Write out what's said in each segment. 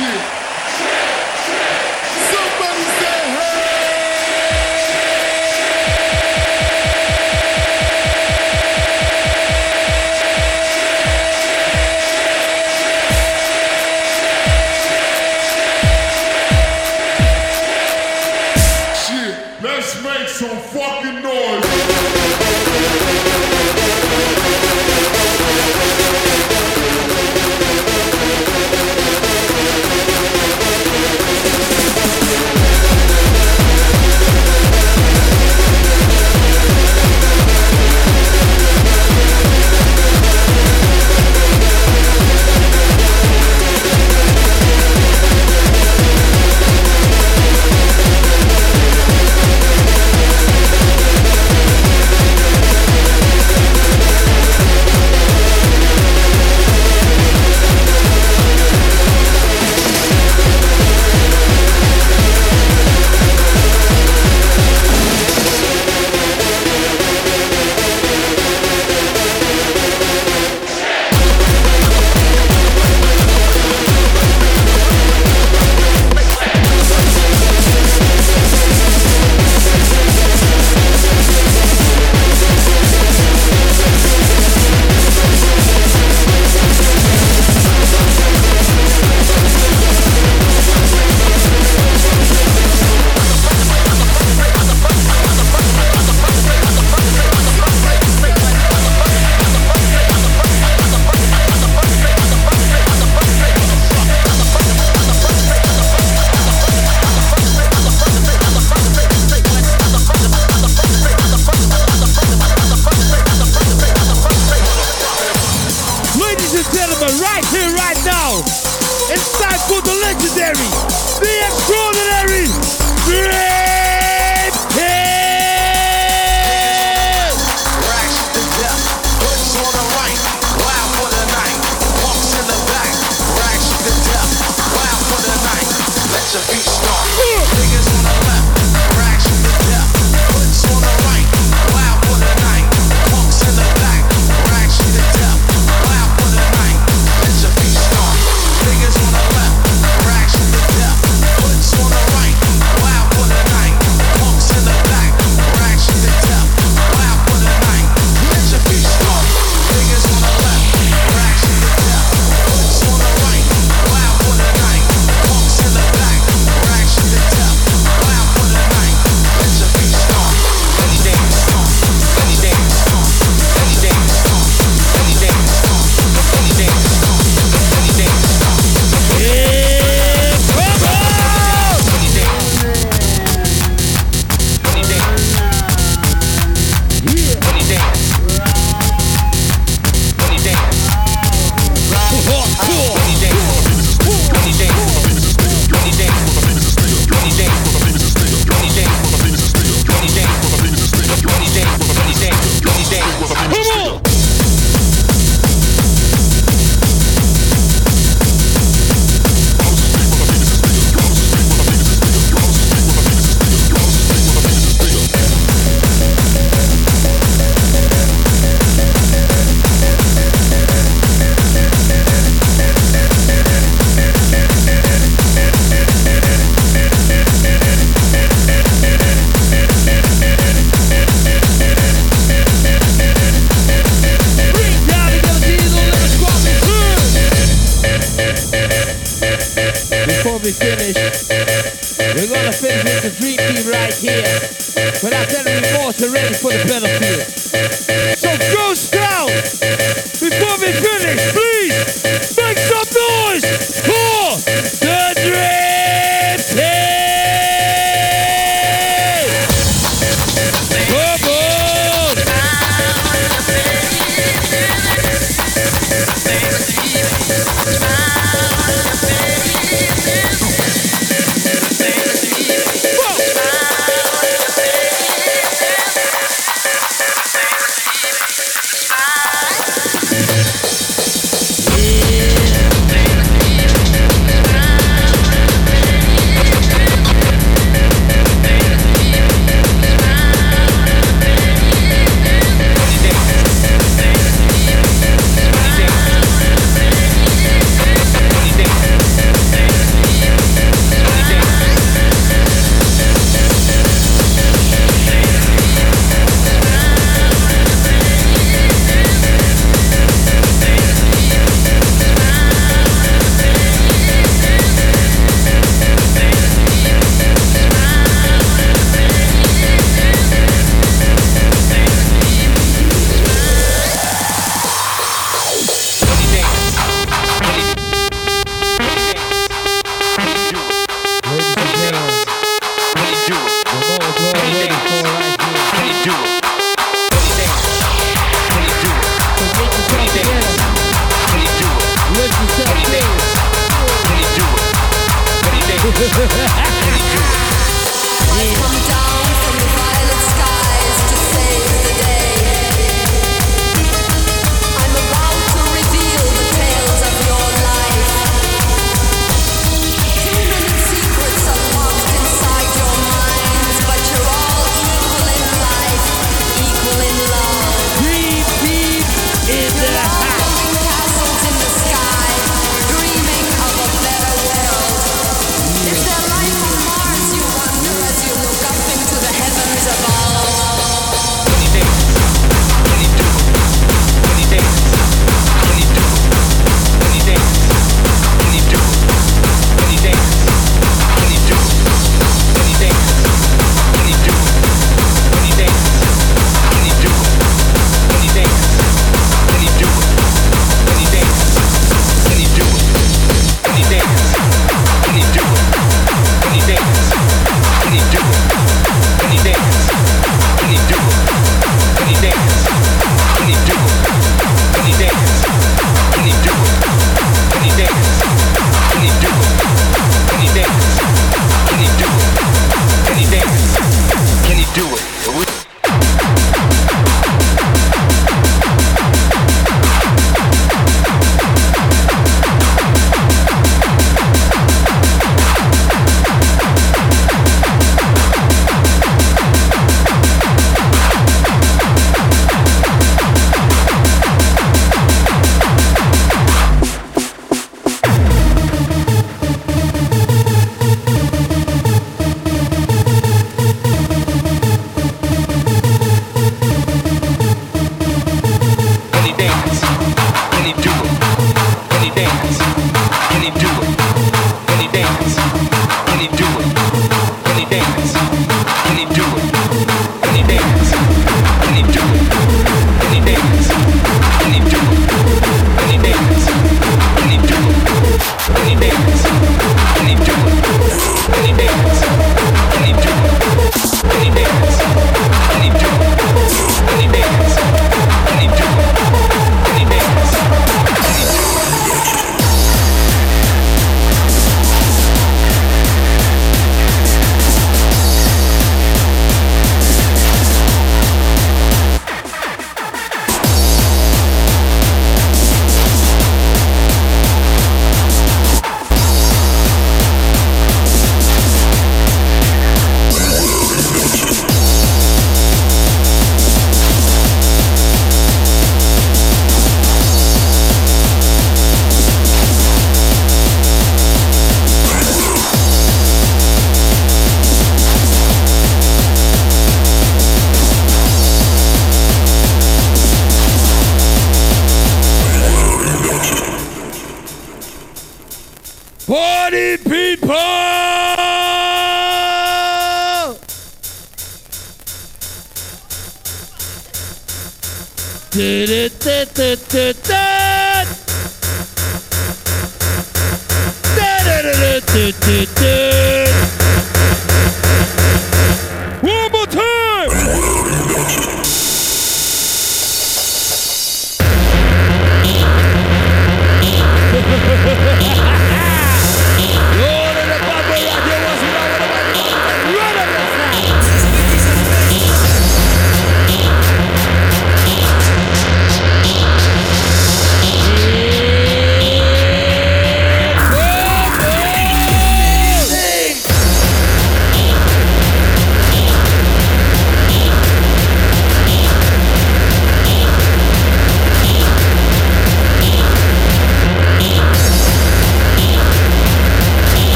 you. legendary, the extraordinary. we finish. We're gonna finish with the dream team right here. Without any remorse, we're ready for the battlefield. So go down before we finish, please.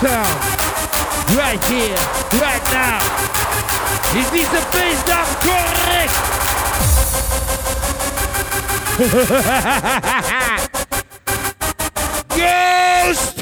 Town. Right here, right now. Is this the diese Bassdrum korrekt? Ghost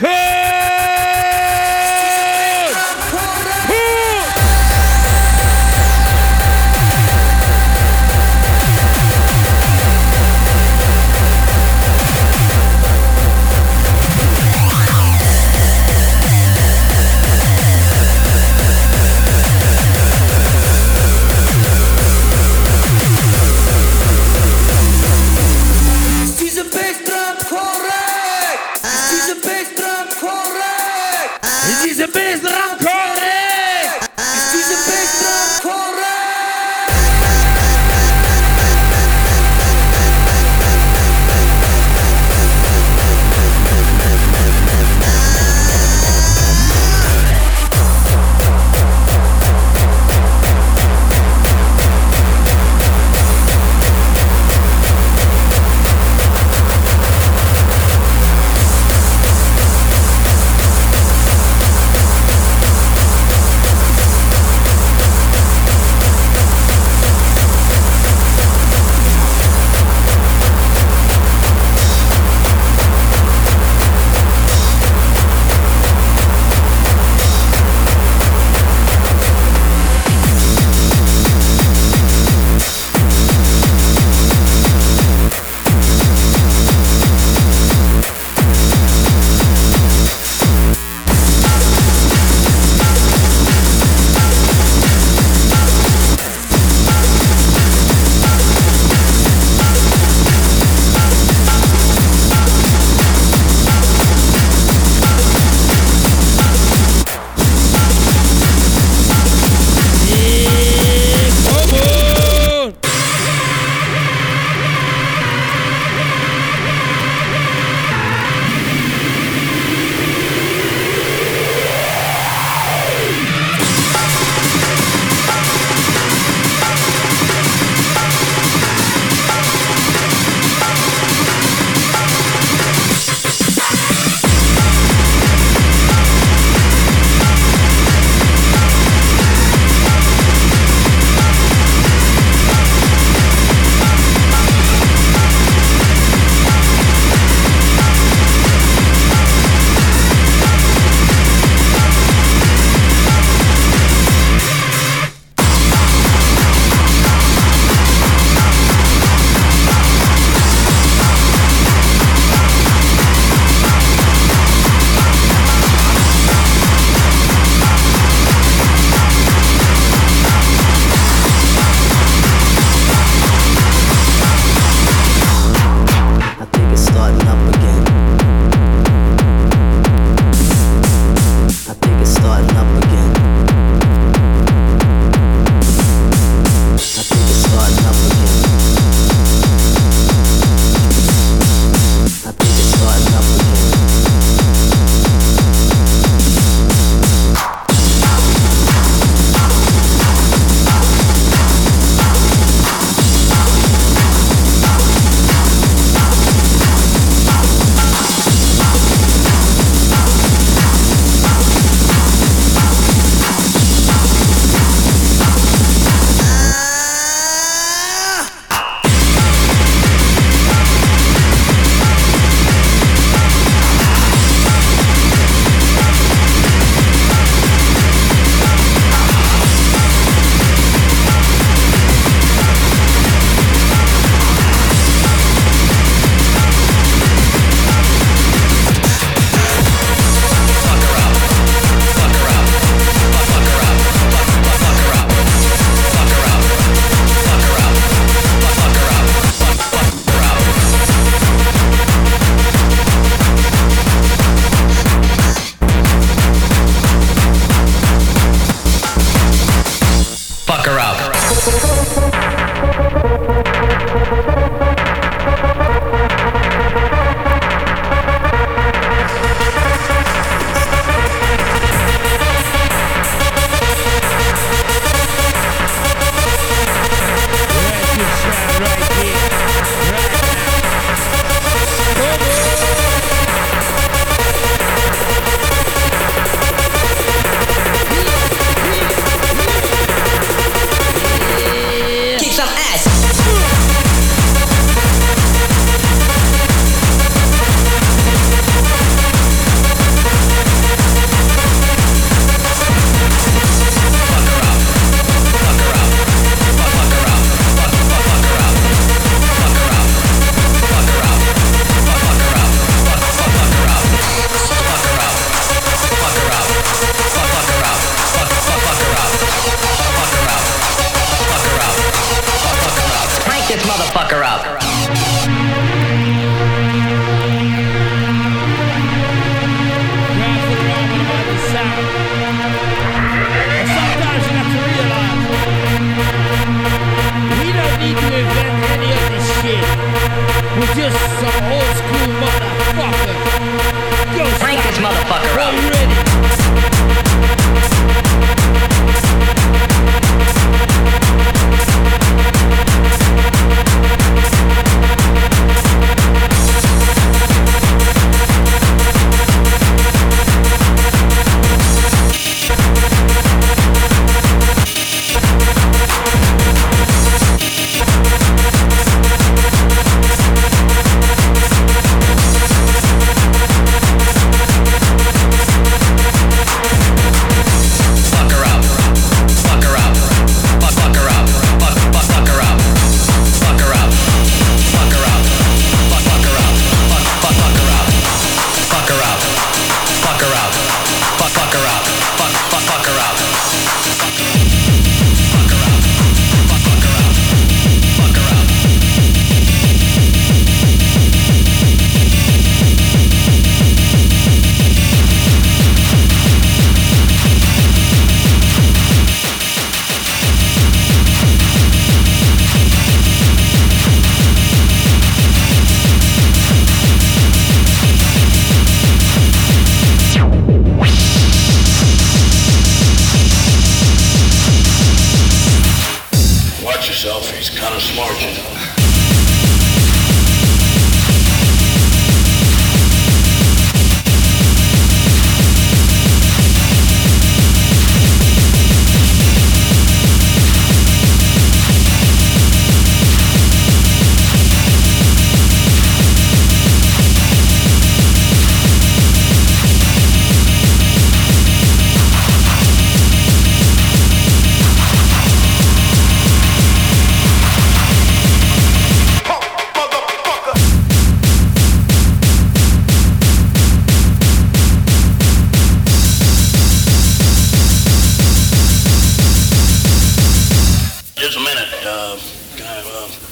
just a minute. Uh, uh,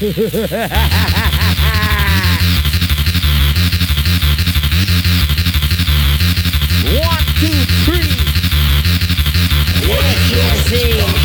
Ha ha ha ha! two, three. What did you see?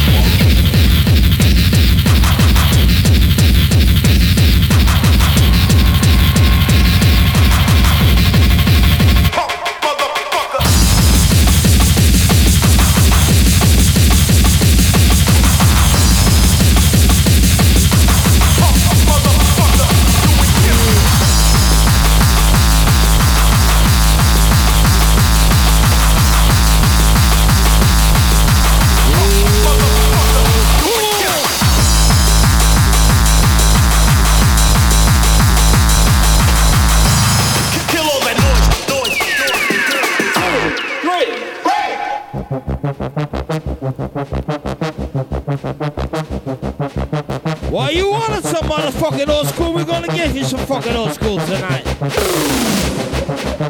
Why you wanted some motherfucking old school? We're gonna give you some fucking old school tonight.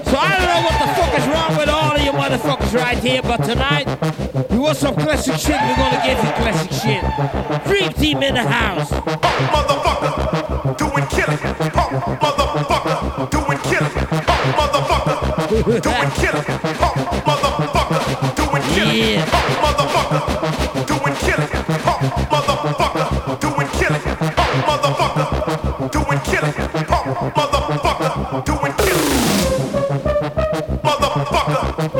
So I don't know what the fuck is wrong with all of you motherfuckers right here, but tonight you want some classic shit? We're gonna give you classic shit. Freak team in the house. Punk motherfucker, doing killing. Punk motherfucker, doing killing. Punk motherfucker, doing killing. Punk motherfucker, doing killing. Punk motherfucker.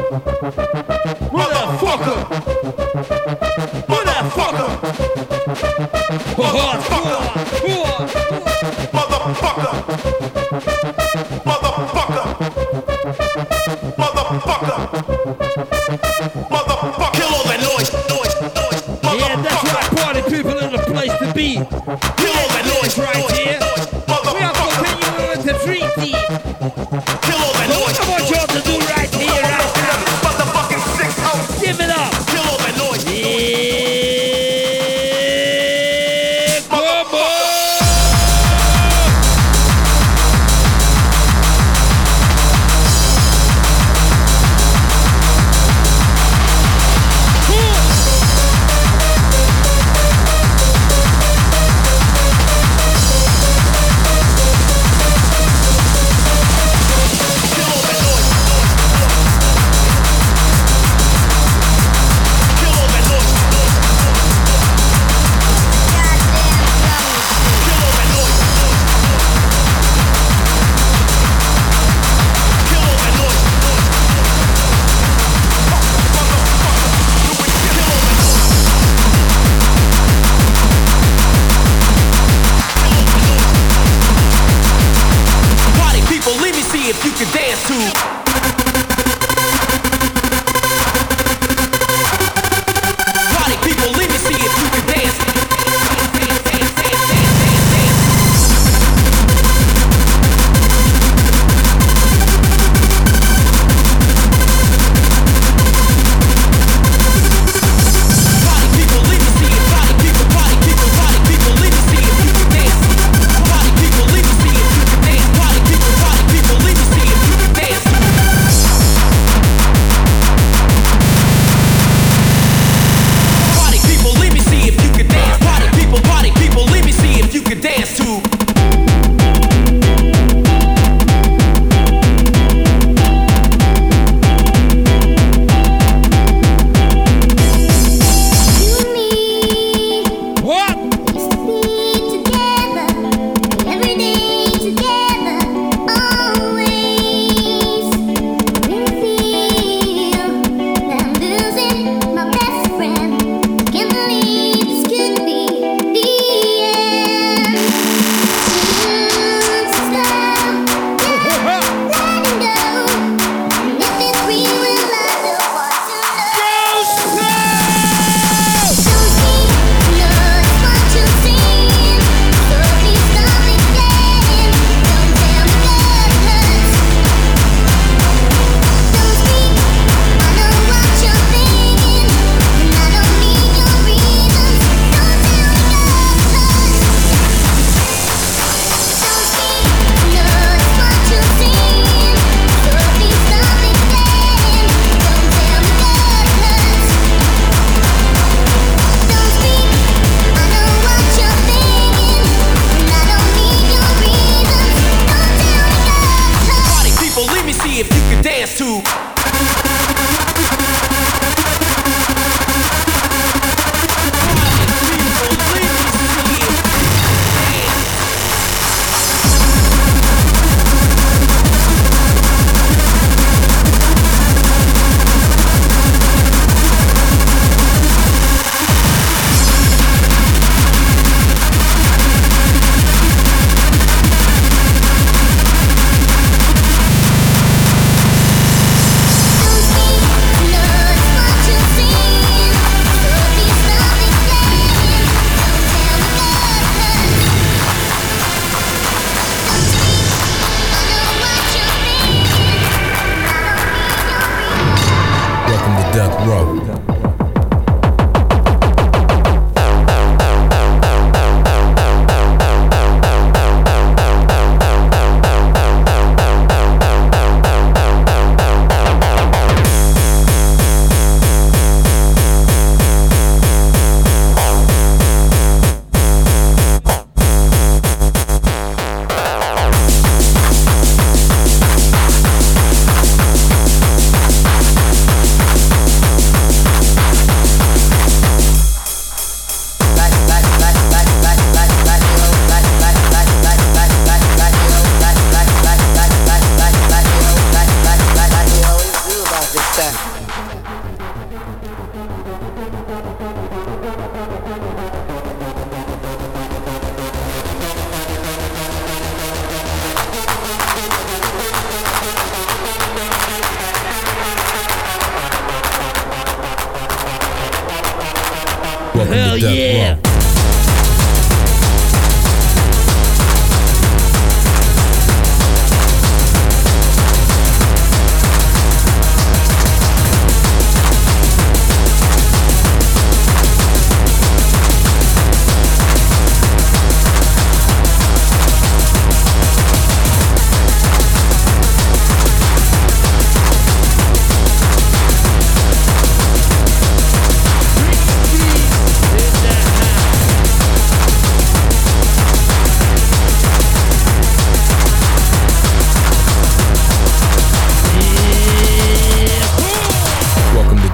Motherfucker! Motherfucker! Motherfucker! Motherfucker!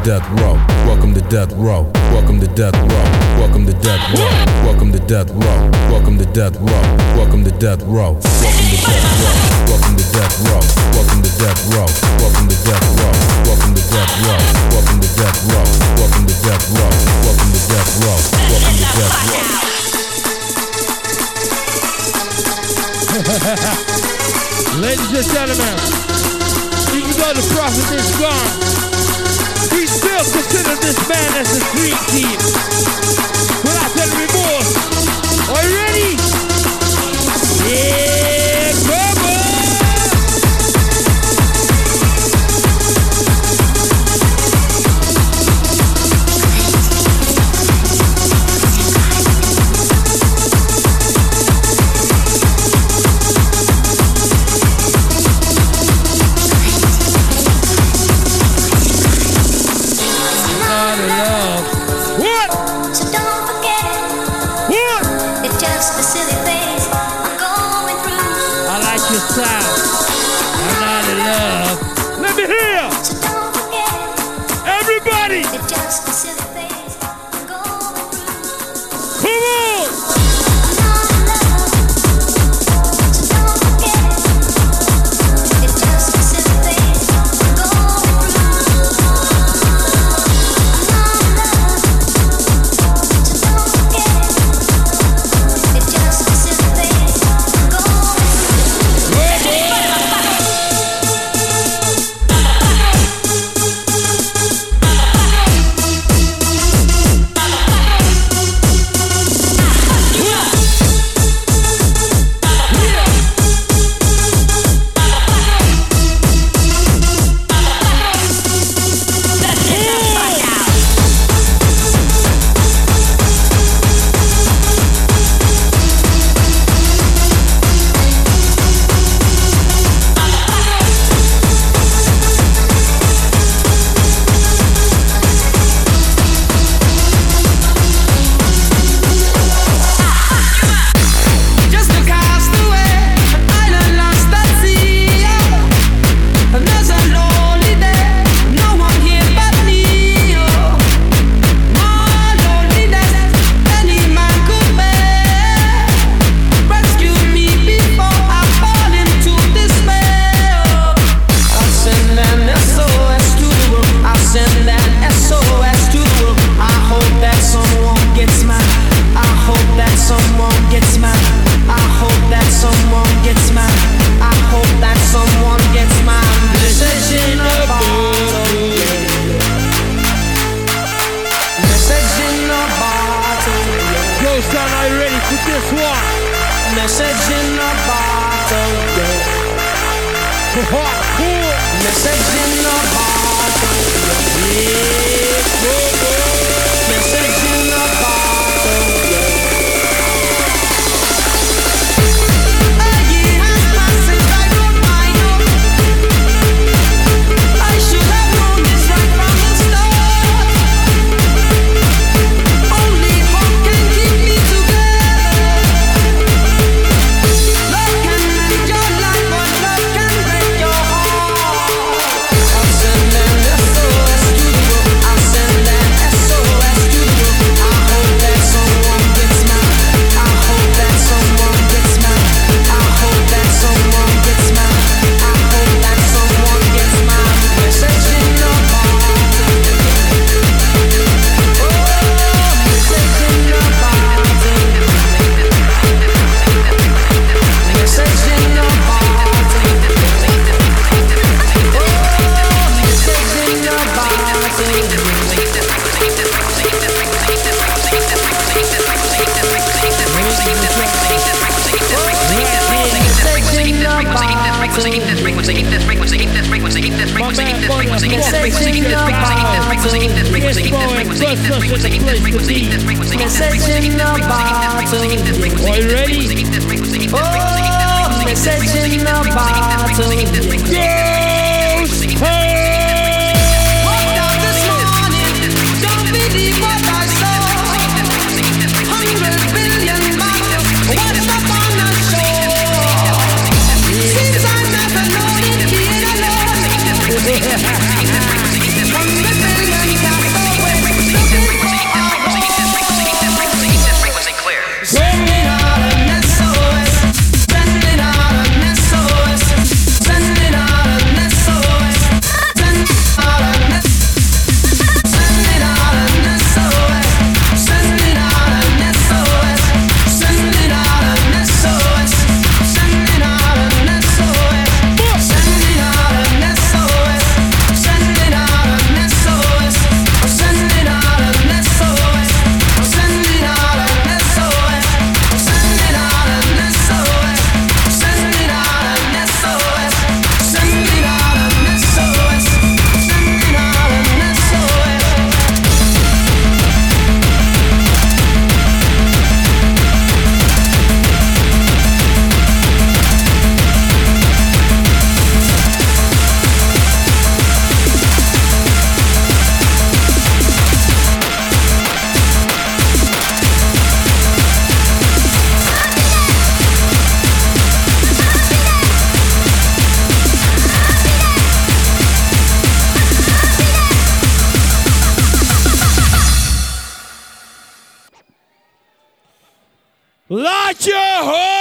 Death row. Welcome to death row. Welcome to death row. Welcome to death row. Welcome to death row. Welcome to death row. Welcome to death row. Welcome to death row. Welcome to death row. Welcome to death row. Welcome to death row. Welcome to death row. Welcome to death row. Welcome to death row. Welcome to death row. Welcome to death row. Ladies and gentlemen, even though the prophet is gone, we still consider this man as a dream team. Without any remorse. Are you ready? Yeah. Martinez,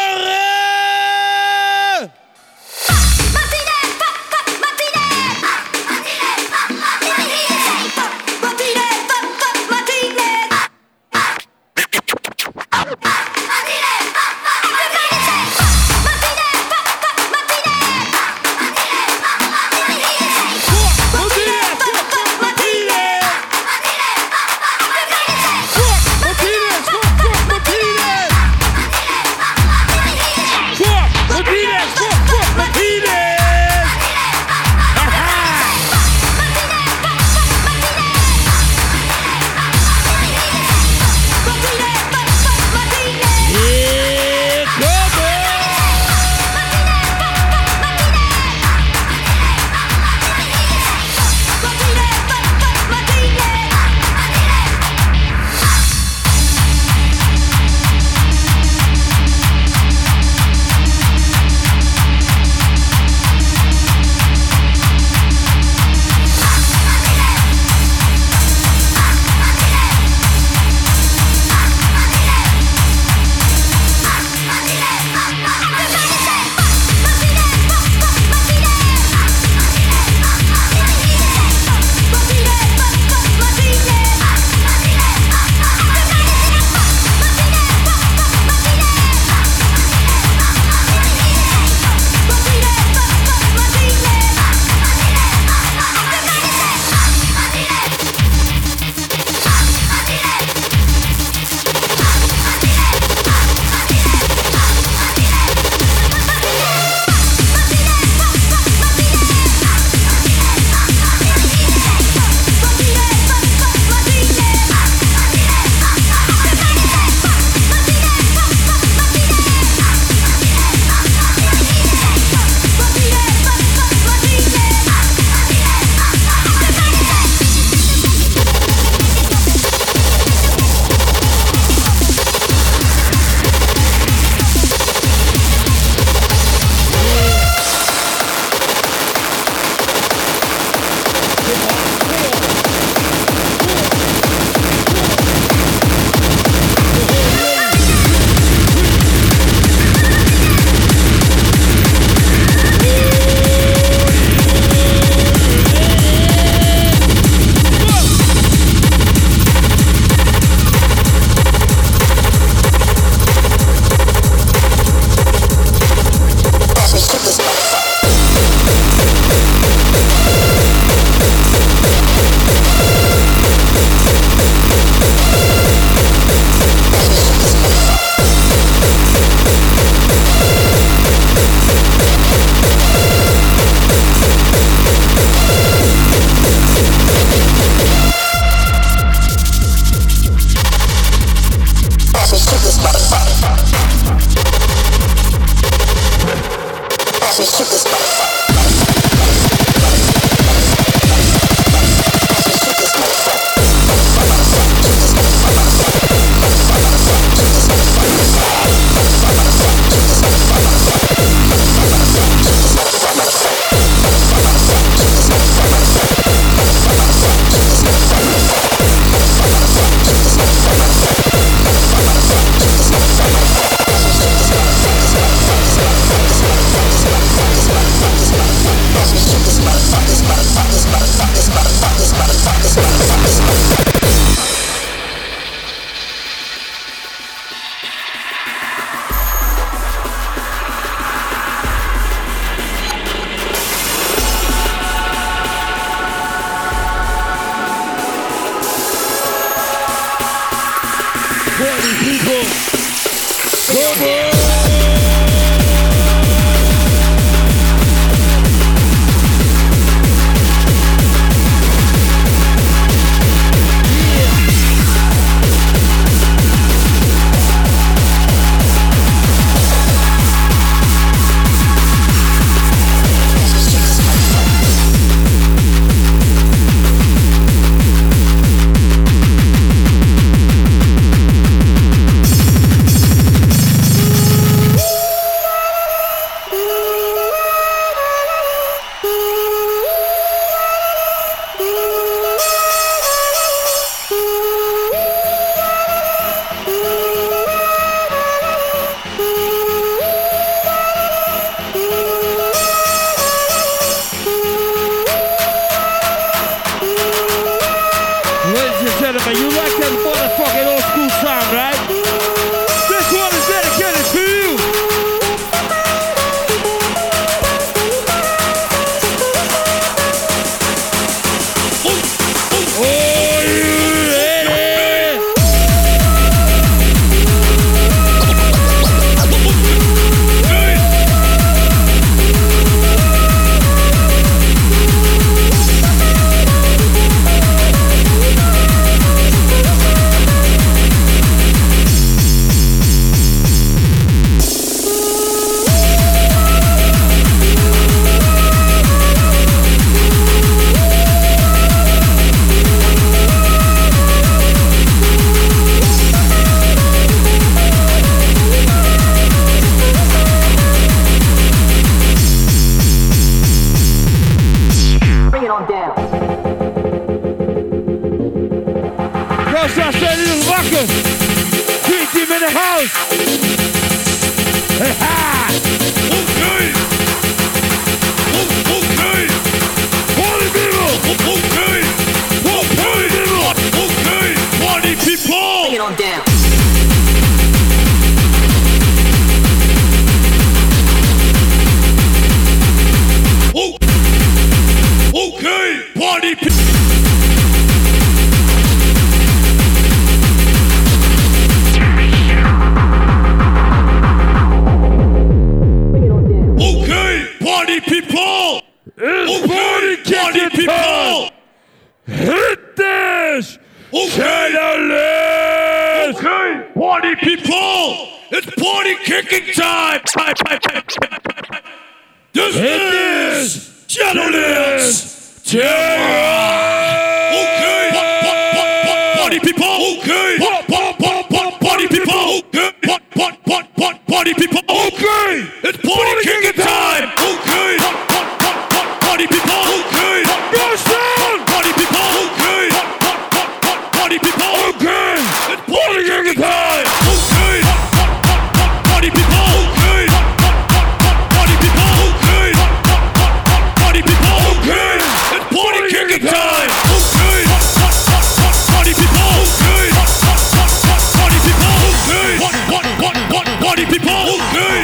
party people. Okay.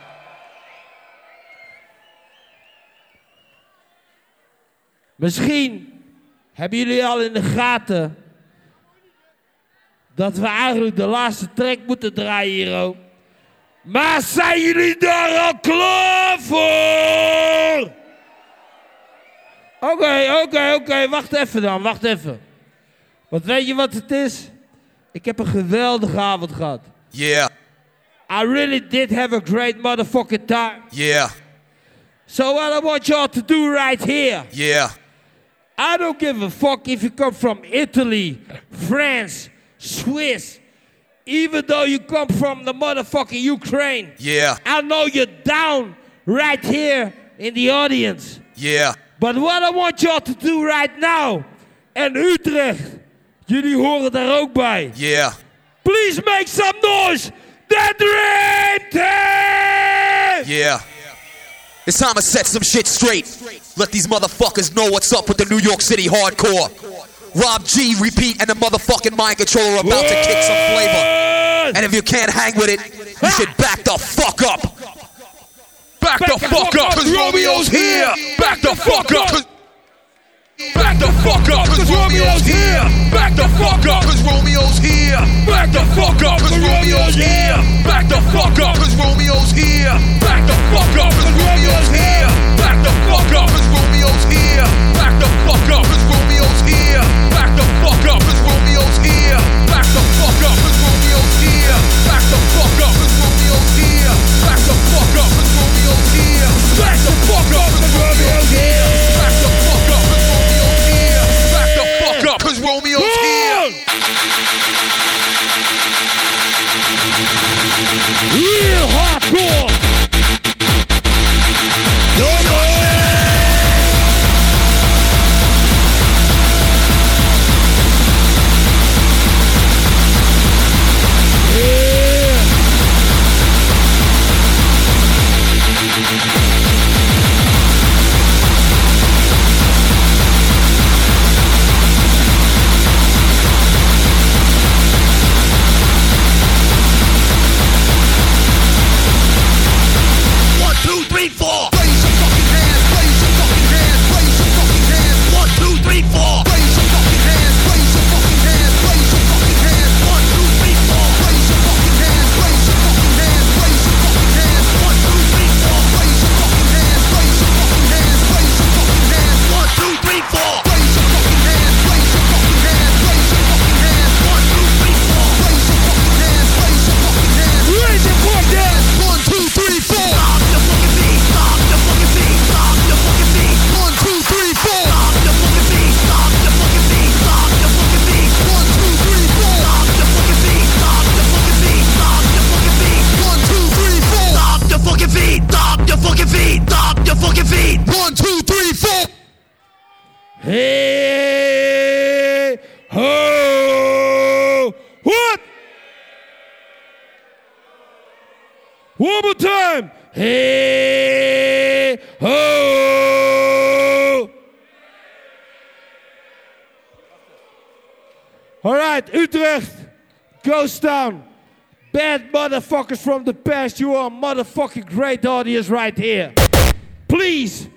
Misschien hebben jullie al in de gaten dat we eigenlijk de laatste track moeten draaien hier ook. Maar zijn jullie daar al klaar voor? Oké, oké, oké. Wacht even dan, wacht even. Want weet je wat het is? Ik heb een geweldige avond gehad. Yeah. I really did have a great motherfucking time. Yeah. So what I want y'all to do right here. Yeah. I don't give a fuck if you come from Italy, France, Swiss, even though you come from the motherfucking Ukraine. Yeah. I know you're down right here in the audience. Yeah. But what I want y'all to do right now, and Utrecht, jullie horen daar ook bij. Yeah. Please make some noise. The Dream Team! Yeah. It's time to set some shit straight. Let these motherfuckers know what's up with the New York City hardcore. Rob Gee, repeat, and the motherfucking mind controller about to kick some flavor. And if you can't hang with it, you should back the fuck up. Back, the, fuck, up, cause Romeo's here. Back the fuck up. Back the fuck up, cause Romeo's here. Back the fuck up, cause Romeo's here. Back the fuck up, cause Romeo's here. Back the fuck up, cause Romeo's here. Back the fuck up, cause Romeo's here. Back the fuck up, cause Romeo's All right, Utrecht, Ghosttown. Bad motherfuckers from the past, you are a motherfucking great audience right here. Please,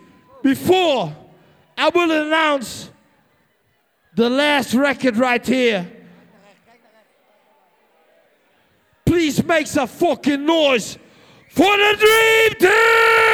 before I will announce the last record right here. Please make some fucking noise for the Dreamteam!